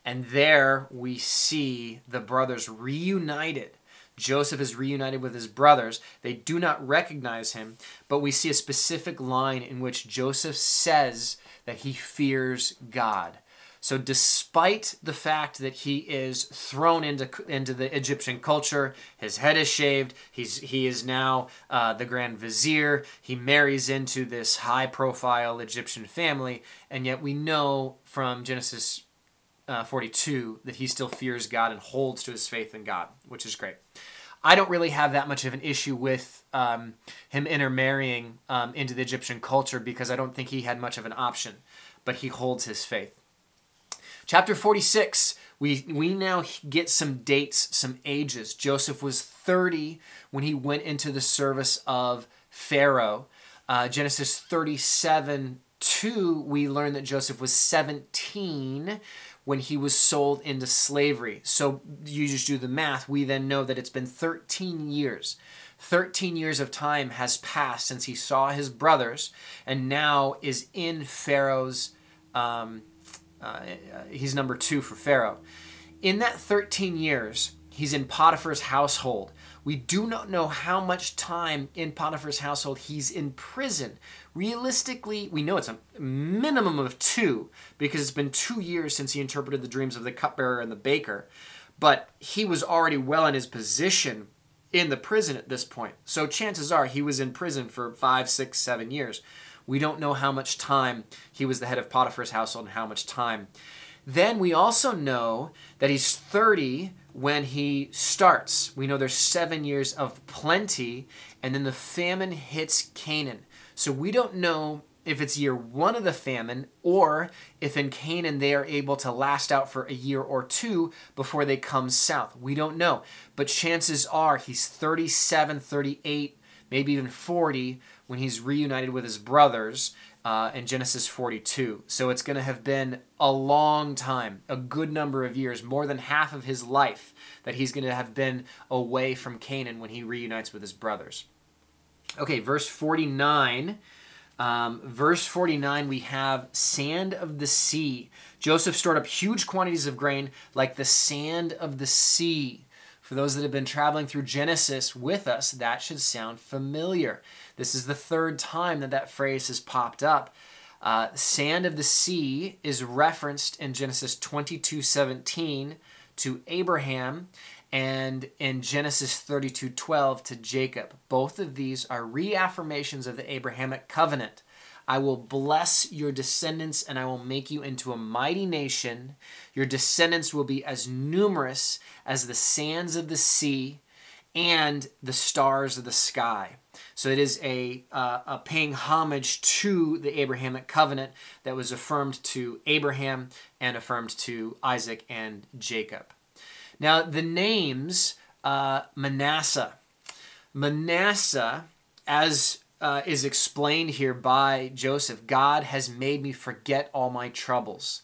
And there we see the brothers reunited. Joseph is reunited with his brothers. They do not recognize him, but we see a specific line in which Joseph says that he fears God. So, despite the fact that he is thrown into, into the Egyptian culture, his head is shaved, he's, he is now uh, the Grand Vizier, he marries into this high profile Egyptian family, and yet we know from Genesis uh, 42 that he still fears God and holds to his faith in God, which is great. I don't really have that much of an issue with um, him intermarrying um, into the Egyptian culture because I don't think he had much of an option, but he holds his faith. Chapter 46, we, we now get some dates, some ages. Joseph was 30 when he went into the service of Pharaoh. Uh, Genesis 37 2, we learn that Joseph was 17 when he was sold into slavery. So you just do the math. We then know that it's been 13 years. 13 years of time has passed since he saw his brothers and now is in Pharaoh's um, uh, he's number two for Pharaoh. In that 13 years, he's in Potiphar's household. We do not know how much time in Potiphar's household he's in prison. Realistically, we know it's a minimum of two because it's been two years since he interpreted the dreams of the cupbearer and the baker. But he was already well in his position in the prison at this point. So chances are he was in prison for five, six, seven years. We don't know how much time he was the head of Potiphar's household and how much time. Then we also know that he's 30 when he starts. We know there's seven years of plenty, and then the famine hits Canaan. So we don't know if it's year one of the famine or if in Canaan they are able to last out for a year or two before they come south. We don't know. But chances are he's 37, 38, maybe even 40 when he's reunited with his brothers uh, in Genesis 42. So it's going to have been a long time, a good number of years, more than half of his life, that he's going to have been away from Canaan when he reunites with his brothers. Okay, verse 49. Um, verse 49, we have sand of the sea. Joseph stored up huge quantities of grain like the sand of the sea. For those that have been traveling through Genesis with us, that should sound familiar. This is the third time that that phrase has popped up. Uh, sand of the sea is referenced in Genesis 22 17 to Abraham and in Genesis 32 12 to Jacob. Both of these are reaffirmations of the Abrahamic covenant. I will bless your descendants and I will make you into a mighty nation. Your descendants will be as numerous as the sands of the sea and the stars of the sky. So it is a, uh, a paying homage to the Abrahamic covenant that was affirmed to Abraham and affirmed to Isaac and Jacob. Now, the names uh, Manasseh. Manasseh, as uh, is explained here by Joseph, God has made me forget all my troubles.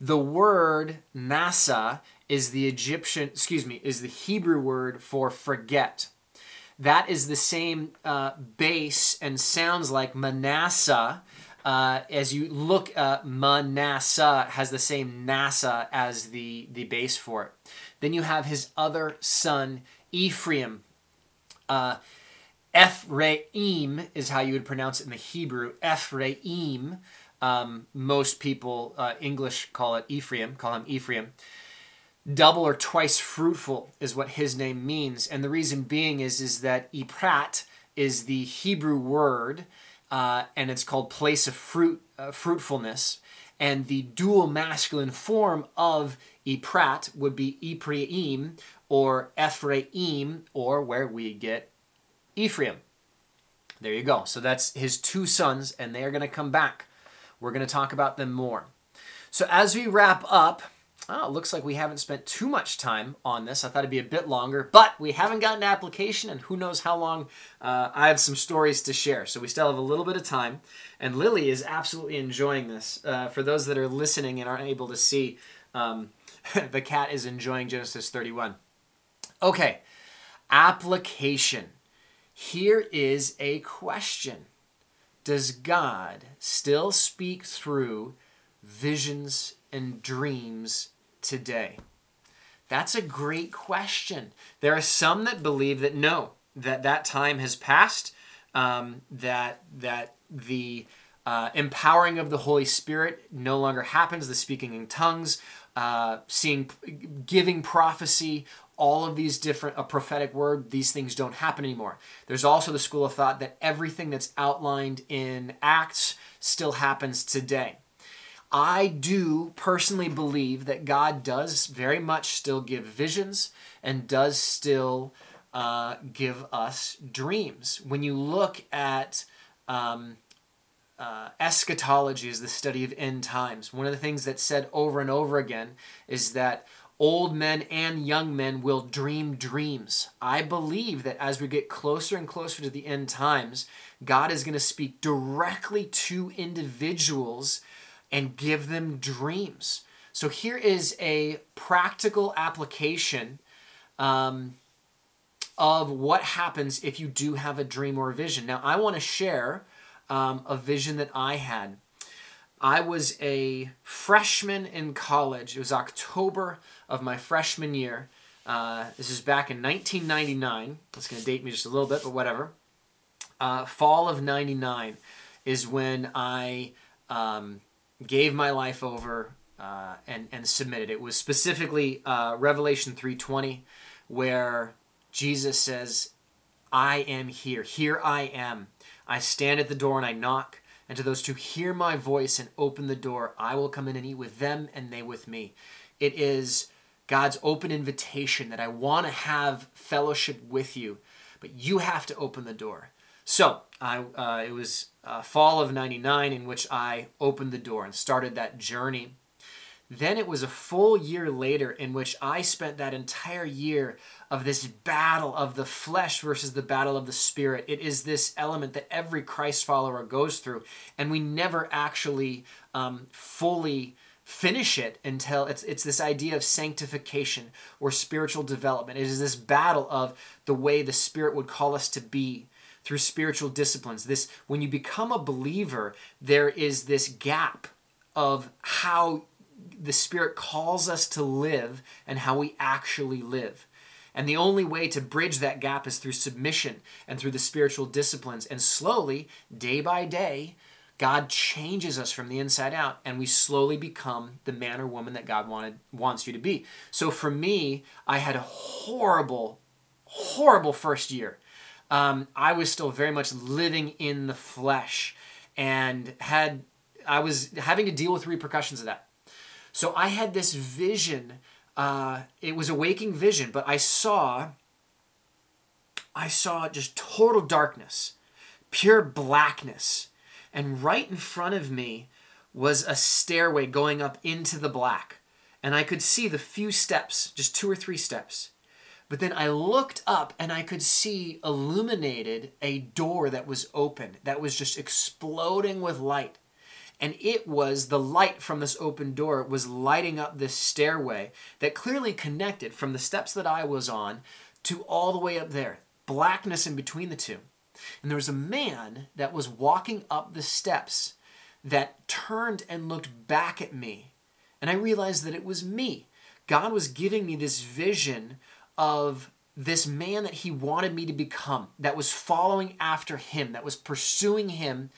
The word Massa is the Egyptian, excuse me, is the Hebrew word for forget. That is the same uh, base and sounds like Manasseh. Uh, as you look, uh, Manasseh has the same NASA as the, the base for it. Then you have his other son, Ephraim. Uh, Ephraim is how you would pronounce it in the Hebrew. Ephraim. Um, most people, uh, English call it Ephraim, call him Ephraim. Double or twice fruitful is what his name means. And the reason being is, is that Eprat is the Hebrew word, uh, and it's called place of fruit, uh, fruitfulness. And the dual masculine form of Eprat would be Ephraim or Ephraim, or where we get Ephraim. There you go. So that's his two sons, and they are going to come back. We're going to talk about them more. So as we wrap up, Oh, it looks like we haven't spent too much time on this. I thought it'd be a bit longer, but we haven't gotten an application, and who knows how long. Uh, I have some stories to share, so we still have a little bit of time. And Lily is absolutely enjoying this. Uh, for those that are listening and aren't able to see, um, the cat is enjoying Genesis 31. Okay, application. Here is a question Does God still speak through visions and dreams today? That's a great question. There are some that believe that no, that that time has passed, um, that that the uh, empowering of the Holy Spirit no longer happens. The speaking in tongues, uh, seeing, giving prophecy, all of these different a prophetic word these things don't happen anymore there's also the school of thought that everything that's outlined in acts still happens today I do personally believe that God does very much still give visions and does still uh, give us dreams. When you look at um, uh, eschatology, is the study of end times, one of the things that's said over and over again is that old men and young men will dream dreams. I believe that as we get closer and closer to the end times, God is going to speak directly to individuals and give them dreams. So here is a practical application um, of what happens if you do have a dream or a vision. Now, I want to share um, a vision that I had. I was a freshman in college. It was October of my freshman year. Uh, this is back in 1999. That's going to date me just a little bit, but whatever. Uh, fall of 99 is when I um, gave my life over uh, and and submitted. It was specifically uh, Revelation three twenty, where Jesus says, "I am here. Here I am. I stand at the door and I knock." And to those who hear my voice and open the door, I will come in and eat with them and they with me. It is God's open invitation that I want to have fellowship with you, but you have to open the door. So I, uh, it was uh, fall of 99 in which I opened the door and started that journey. Then it was a full year later in which I spent that entire year of this battle of the flesh versus the battle of the spirit. It is this element that every Christ follower goes through, and we never actually um, fully finish it until it's it's this idea of sanctification or spiritual development. It is this battle of the way the spirit would call us to be through spiritual disciplines. This when you become a believer, there is this gap of how the Spirit calls us to live and how we actually live. And the only way to bridge that gap is through submission and through the spiritual disciplines. And slowly, day by day, God changes us from the inside out and we slowly become the man or woman that God wanted wants you to be. So for me, I had a horrible horrible first year um, I was still very much living in the flesh and had I was having to deal with repercussions of that. So I had this vision. Uh, it was a waking vision, but I saw I saw just total darkness, pure blackness, and right in front of me was a stairway going up into the black, and I could see the few steps, just two or three steps. But then I looked up and I could see illuminated a door that was open, that was just exploding with light. And it was the light from this open door was lighting up this stairway that clearly connected from the steps that I was on to all the way up there. Blackness in between the two. And there was a man that was walking up the steps that turned and looked back at me. And I realized that it was me. God was giving me this vision of this man that he wanted me to become, that was following after him, that was pursuing him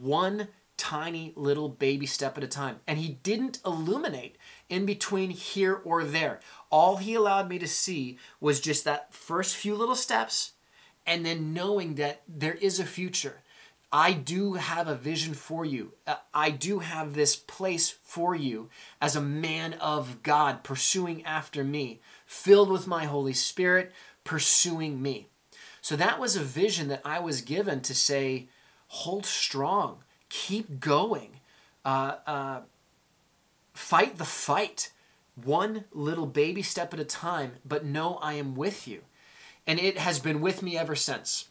one tiny little baby step at a time. And he didn't illuminate in between here or there. All he allowed me to see was just that first few little steps and then knowing that there is a future. I do have a vision for you. Uh, I do have this place for you as a man of God pursuing after me filled with my Holy Spirit, pursuing me. So that was a vision that I was given to say, hold strong, keep going, uh, uh, fight the fight, one little baby step at a time, but know I am with you. And it has been with me ever since.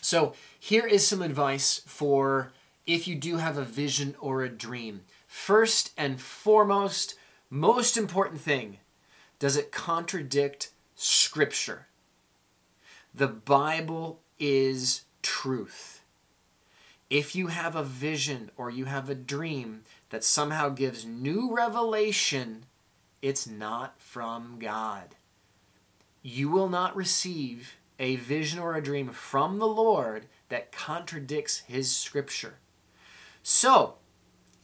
So, here is some advice for if you do have a vision or a dream. First and foremost, most important thing does it contradict Scripture? The Bible is truth. If you have a vision or you have a dream that somehow gives new revelation, it's not from God. You will not receive a vision or a dream from the Lord that contradicts His Scripture. So,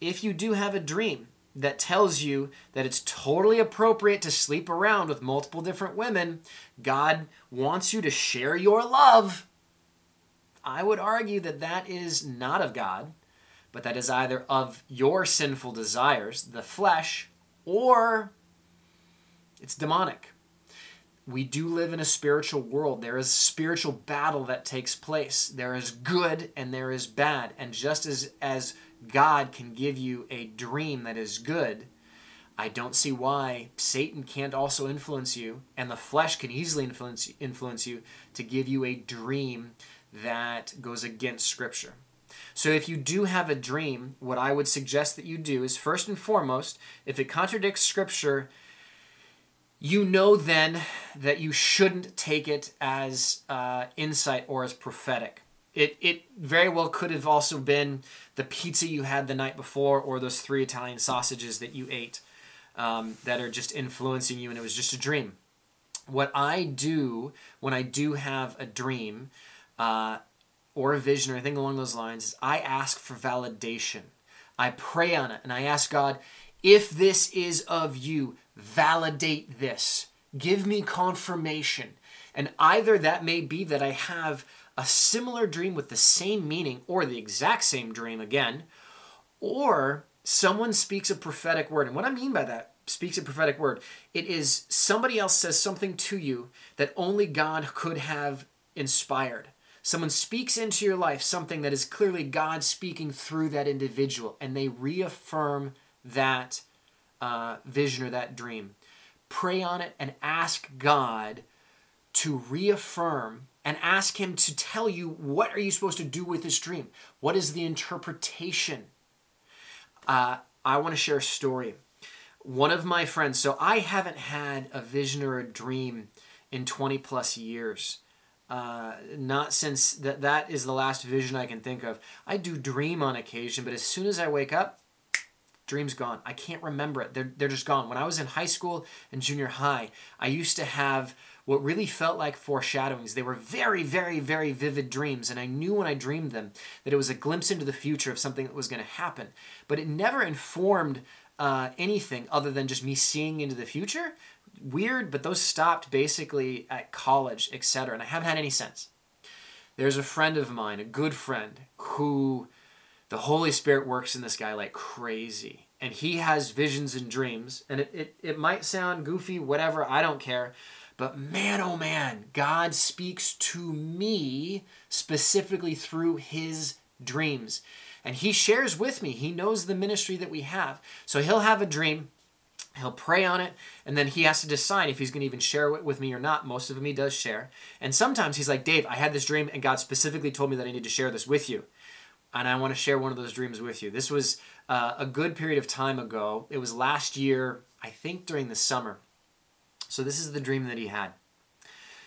if you do have a dream that tells you that it's totally appropriate to sleep around with multiple different women, God wants you to share your love. I would argue that that is not of God, but that is either of your sinful desires, the flesh, or it's demonic. We do live in a spiritual world. There is spiritual battle that takes place. There is good and there is bad. And just as, as God can give you a dream that is good, I don't see why Satan can't also influence you, and the flesh can easily influence influence you to give you a dream that goes against Scripture. So if you do have a dream, what I would suggest that you do is first and foremost, if it contradicts Scripture, you know then that you shouldn't take it as uh, insight or as prophetic. It, it very well could have also been the pizza you had the night before or those three Italian sausages that you ate um, that are just influencing you and it was just a dream. What I do when I do have a dream uh, or a vision or anything along those lines is I ask for validation. I pray on it and I ask God, if this is of you, validate this. Give me confirmation. And either that may be that I have a similar dream with the same meaning or the exact same dream again, or someone speaks a prophetic word. And what I mean by that, speaks a prophetic word, it is somebody else says something to you that only God could have inspired. Someone speaks into your life something that is clearly God speaking through that individual, and they reaffirm that uh, vision or that dream. Pray on it and ask God to reaffirm and ask him to tell you what are you supposed to do with this dream? What is the interpretation? Uh, i want to share a story. One of my friends so i haven't had a vision or a dream in 20 plus years. Uh, not since that that is the last vision i can think of. I do dream on occasion but as soon as i wake up dream's gone. I can't remember it. They're, they're just gone. When i was in high school and junior high i used to have what really felt like foreshadowings. They were very, very, very vivid dreams, and I knew when I dreamed them that it was a glimpse into the future of something that was going to happen. But it never informed uh, anything other than just me seeing into the future. Weird, but those stopped basically at college, etc. And I haven't had any sense. There's a friend of mine, a good friend, who the Holy Spirit works in this guy like crazy. And he has visions and dreams. And it, it, it might sound goofy, whatever, I don't care. But man, oh man, God speaks to me specifically through his dreams. And he shares with me. He knows the ministry that we have. So he'll have a dream, he'll pray on it, and then he has to decide if he's going to even share it with me or not. Most of them he does share. And sometimes he's like, Dave, I had this dream, and God specifically told me that I need to share this with you. And I want to share one of those dreams with you. This was uh, a good period of time ago. It was last year, I think during the summer. So this is the dream that he had.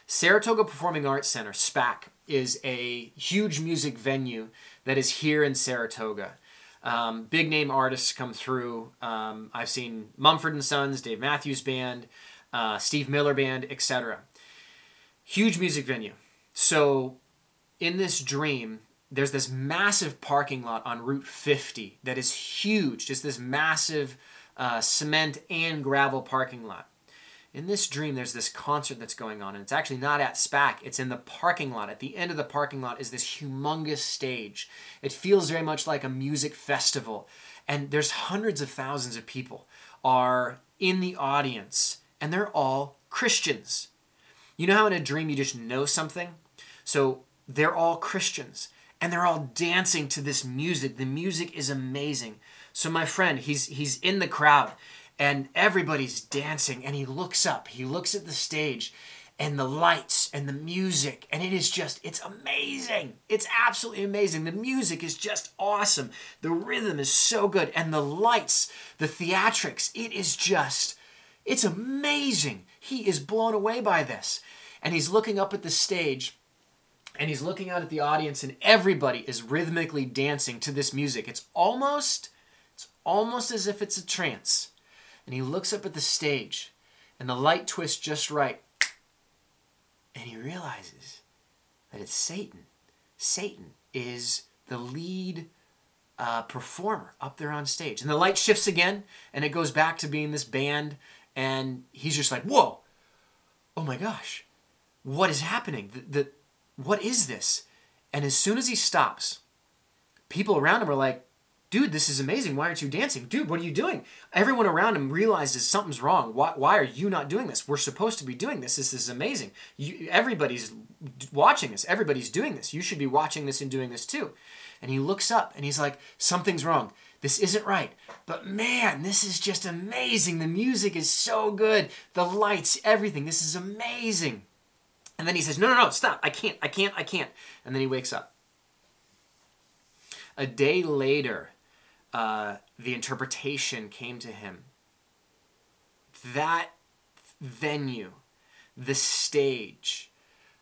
Saratoga Performing Arts Center, SPAC, is a huge music venue that is here in Saratoga. Um, big name artists come through. Um, I've seen Mumford and Sons, Dave Matthews Band, uh, Steve Miller Band, etc. Huge music venue. So in this dream, there's this massive parking lot on Route 50 that is huge, just this massive uh, cement and gravel parking lot in this dream there's this concert that's going on and it's actually not at SPAC it's in the parking lot. At the end of the parking lot is this humongous stage. It feels very much like a music festival and there's hundreds of thousands of people are in the audience and they're all Christians. You know how in a dream you just know something? So they're all Christians and they're all dancing to this music. The music is amazing. So my friend he's he's in the crowd and everybody's dancing and he looks up he looks at the stage and the lights and the music and it is just it's amazing. It's absolutely amazing. The music is just awesome. The rhythm is so good and the lights the theatrics it is just it's amazing. He is blown away by this. And he's looking up at the stage and he's looking out at the audience and everybody is rhythmically dancing to this music. It's almost it's almost as if it's a trance and he looks up at the stage and the light twists just right and he realizes that it's satan. Satan is the lead uh, performer up there on stage. And the light shifts again and it goes back to being this band and he's just like whoa! Oh my gosh. What is happening? The, the what is this? And as soon as he stops people around him are like dude, this is amazing. Why aren't you dancing? Dude, what are you doing? Everyone around him realizes something's wrong. Why, why are you not doing this? We're supposed to be doing this. This is amazing. You, everybody's watching this. Everybody's doing this. You should be watching this and doing this too. And he looks up and he's like, something's wrong. This isn't right. But man, this is just amazing. The music is so good. The lights, everything. This is amazing. And then he says, no, no, no, stop. I can't, I can't, I can't. And then he wakes up. A day later, uh, the interpretation came to him. That venue, the stage,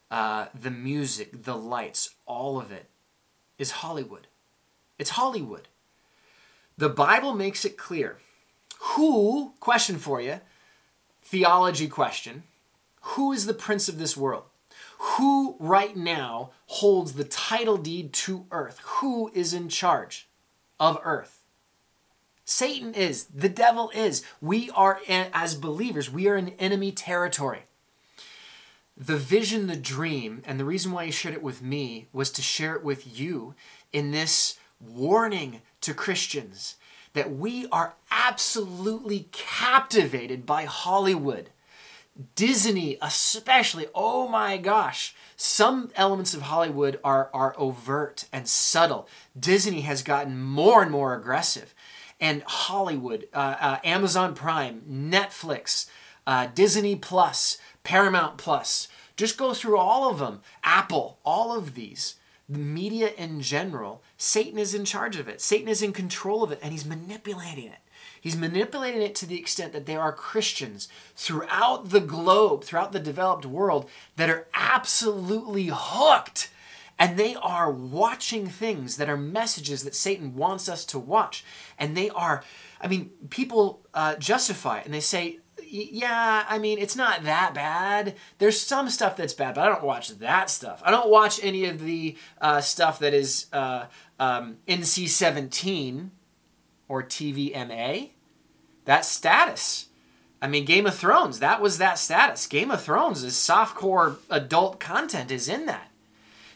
uh, the music, the lights, all of it is Hollywood. It's Hollywood. The Bible makes it clear. Who, question for you, theology question, who is the prince of this world? Who right now holds the title deed to earth? Who is in charge of earth? Satan is, the devil is. We are, as believers, we are in enemy territory. The vision, the dream, and the reason why he shared it with me was to share it with you in this warning to Christians that we are absolutely captivated by Hollywood. Disney, especially, oh my gosh, some elements of Hollywood are, are overt and subtle. Disney has gotten more and more aggressive and Hollywood, uh, uh, Amazon Prime, Netflix, uh, Disney Plus, Paramount Plus. Just go through all of them. Apple, all of these. The media in general, Satan is in charge of it. Satan is in control of it, and he's manipulating it. He's manipulating it to the extent that there are Christians throughout the globe, throughout the developed world, that are absolutely hooked and they are watching things that are messages that Satan wants us to watch. And they are, I mean, people uh, justify it and they say, yeah, I mean, it's not that bad. There's some stuff that's bad, but I don't watch that stuff. I don't watch any of the uh, stuff that is uh, um, NC 17 or TVMA. That status. I mean, Game of Thrones, that was that status. Game of Thrones is softcore adult content is in that.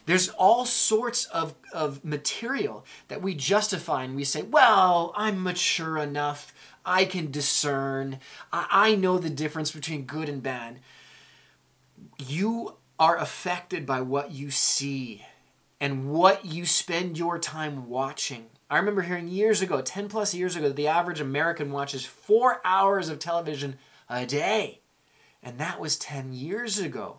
There's all sorts of, of material that we justify and we say, well, I'm mature enough. I can discern. I, I know the difference between good and bad. You are affected by what you see and what you spend your time watching. I remember hearing years ago, 10 plus years ago, that the average American watches four hours of television a day. And that was 10 years ago.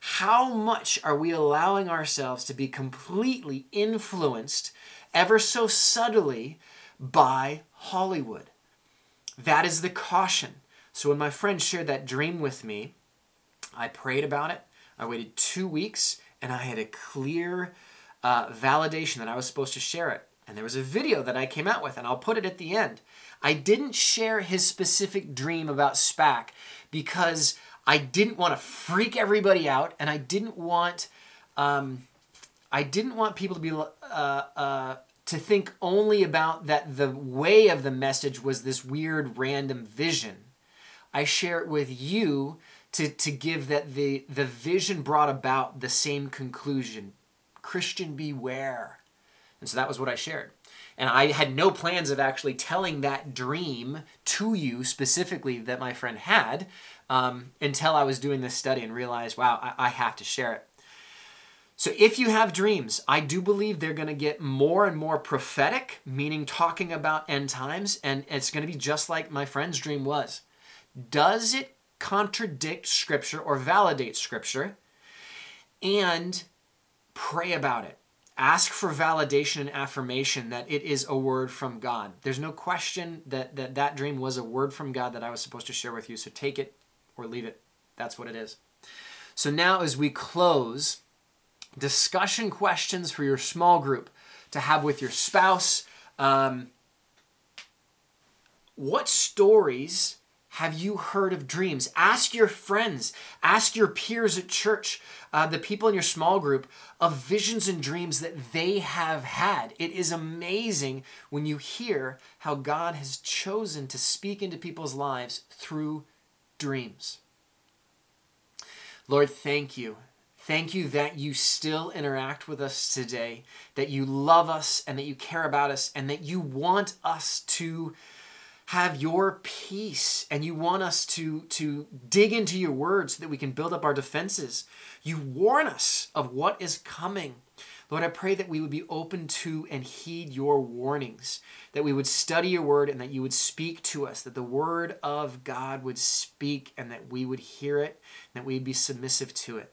How much are we allowing ourselves to be completely influenced, ever so subtly, by Hollywood? That is the caution. So when my friend shared that dream with me, I prayed about it. I waited two weeks and I had a clear uh, validation that I was supposed to share it. And there was a video that I came out with, and I'll put it at the end. I didn't share his specific dream about SPAC because I didn't want to freak everybody out, and I didn't want um, I didn't want people to be uh, uh, to think only about that the way of the message was this weird random vision. I share it with you to, to give that the the vision brought about the same conclusion. Christian beware. And so that was what I shared. And I had no plans of actually telling that dream to you specifically that my friend had um, until I was doing this study and realized, wow, I, I have to share it. So if you have dreams, I do believe they're going to get more and more prophetic, meaning talking about end times, and it's going to be just like my friend's dream was. Does it contradict Scripture or validate Scripture? And pray about it. Ask for validation and affirmation that it is a word from God. There's no question that that, that dream was a word from God that I was supposed to share with you. So take it or leave it. That's what it is. So now, as we close, discussion questions for your small group to have with your spouse. Um, what stories have you heard of dreams? Ask your friends, ask your peers at church, uh, the people in your small group, of visions and dreams that they have had. It is amazing when you hear how God has chosen to speak into people's lives through dreams. Lord, thank you. Thank you that you still interact with us today, that you love us and that you care about us, and that you want us to have your peace and you want us to to dig into your words so that we can build up our defenses. You warn us of what is coming. Lord i pray that we would be open to and heed your warnings that we would study your word and that you would speak to us that the word of god would speak and that we would hear it and that we'd be submissive to it.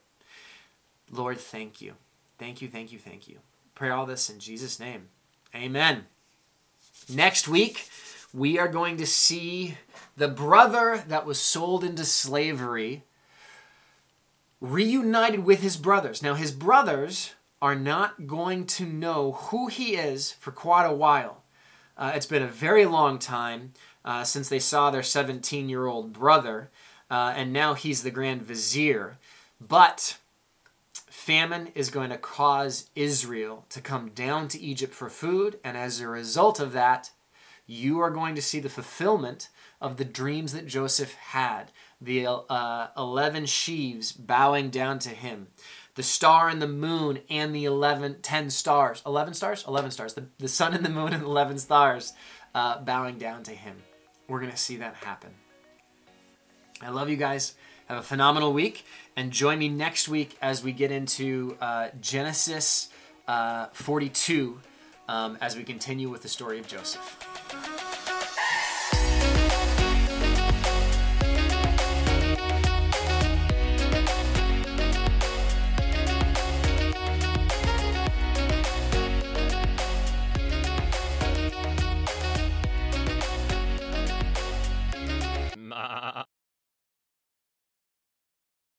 Lord thank you. Thank you thank you thank you. Pray all this in jesus name. Amen. Next week we are going to see the brother that was sold into slavery reunited with his brothers. Now, his brothers are not going to know who he is for quite a while. Uh, it's been a very long time uh, since they saw their 17 year old brother, uh, and now he's the Grand Vizier. But famine is going to cause Israel to come down to Egypt for food, and as a result of that, you are going to see the fulfillment of the dreams that Joseph had. The uh, 11 sheaves bowing down to him, the star and the moon and the 11, 10 stars. 11 stars? 11 stars. The, the sun and the moon and 11 stars uh, bowing down to him. We're going to see that happen. I love you guys. Have a phenomenal week. And join me next week as we get into uh, Genesis uh, 42 um, as we continue with the story of Joseph.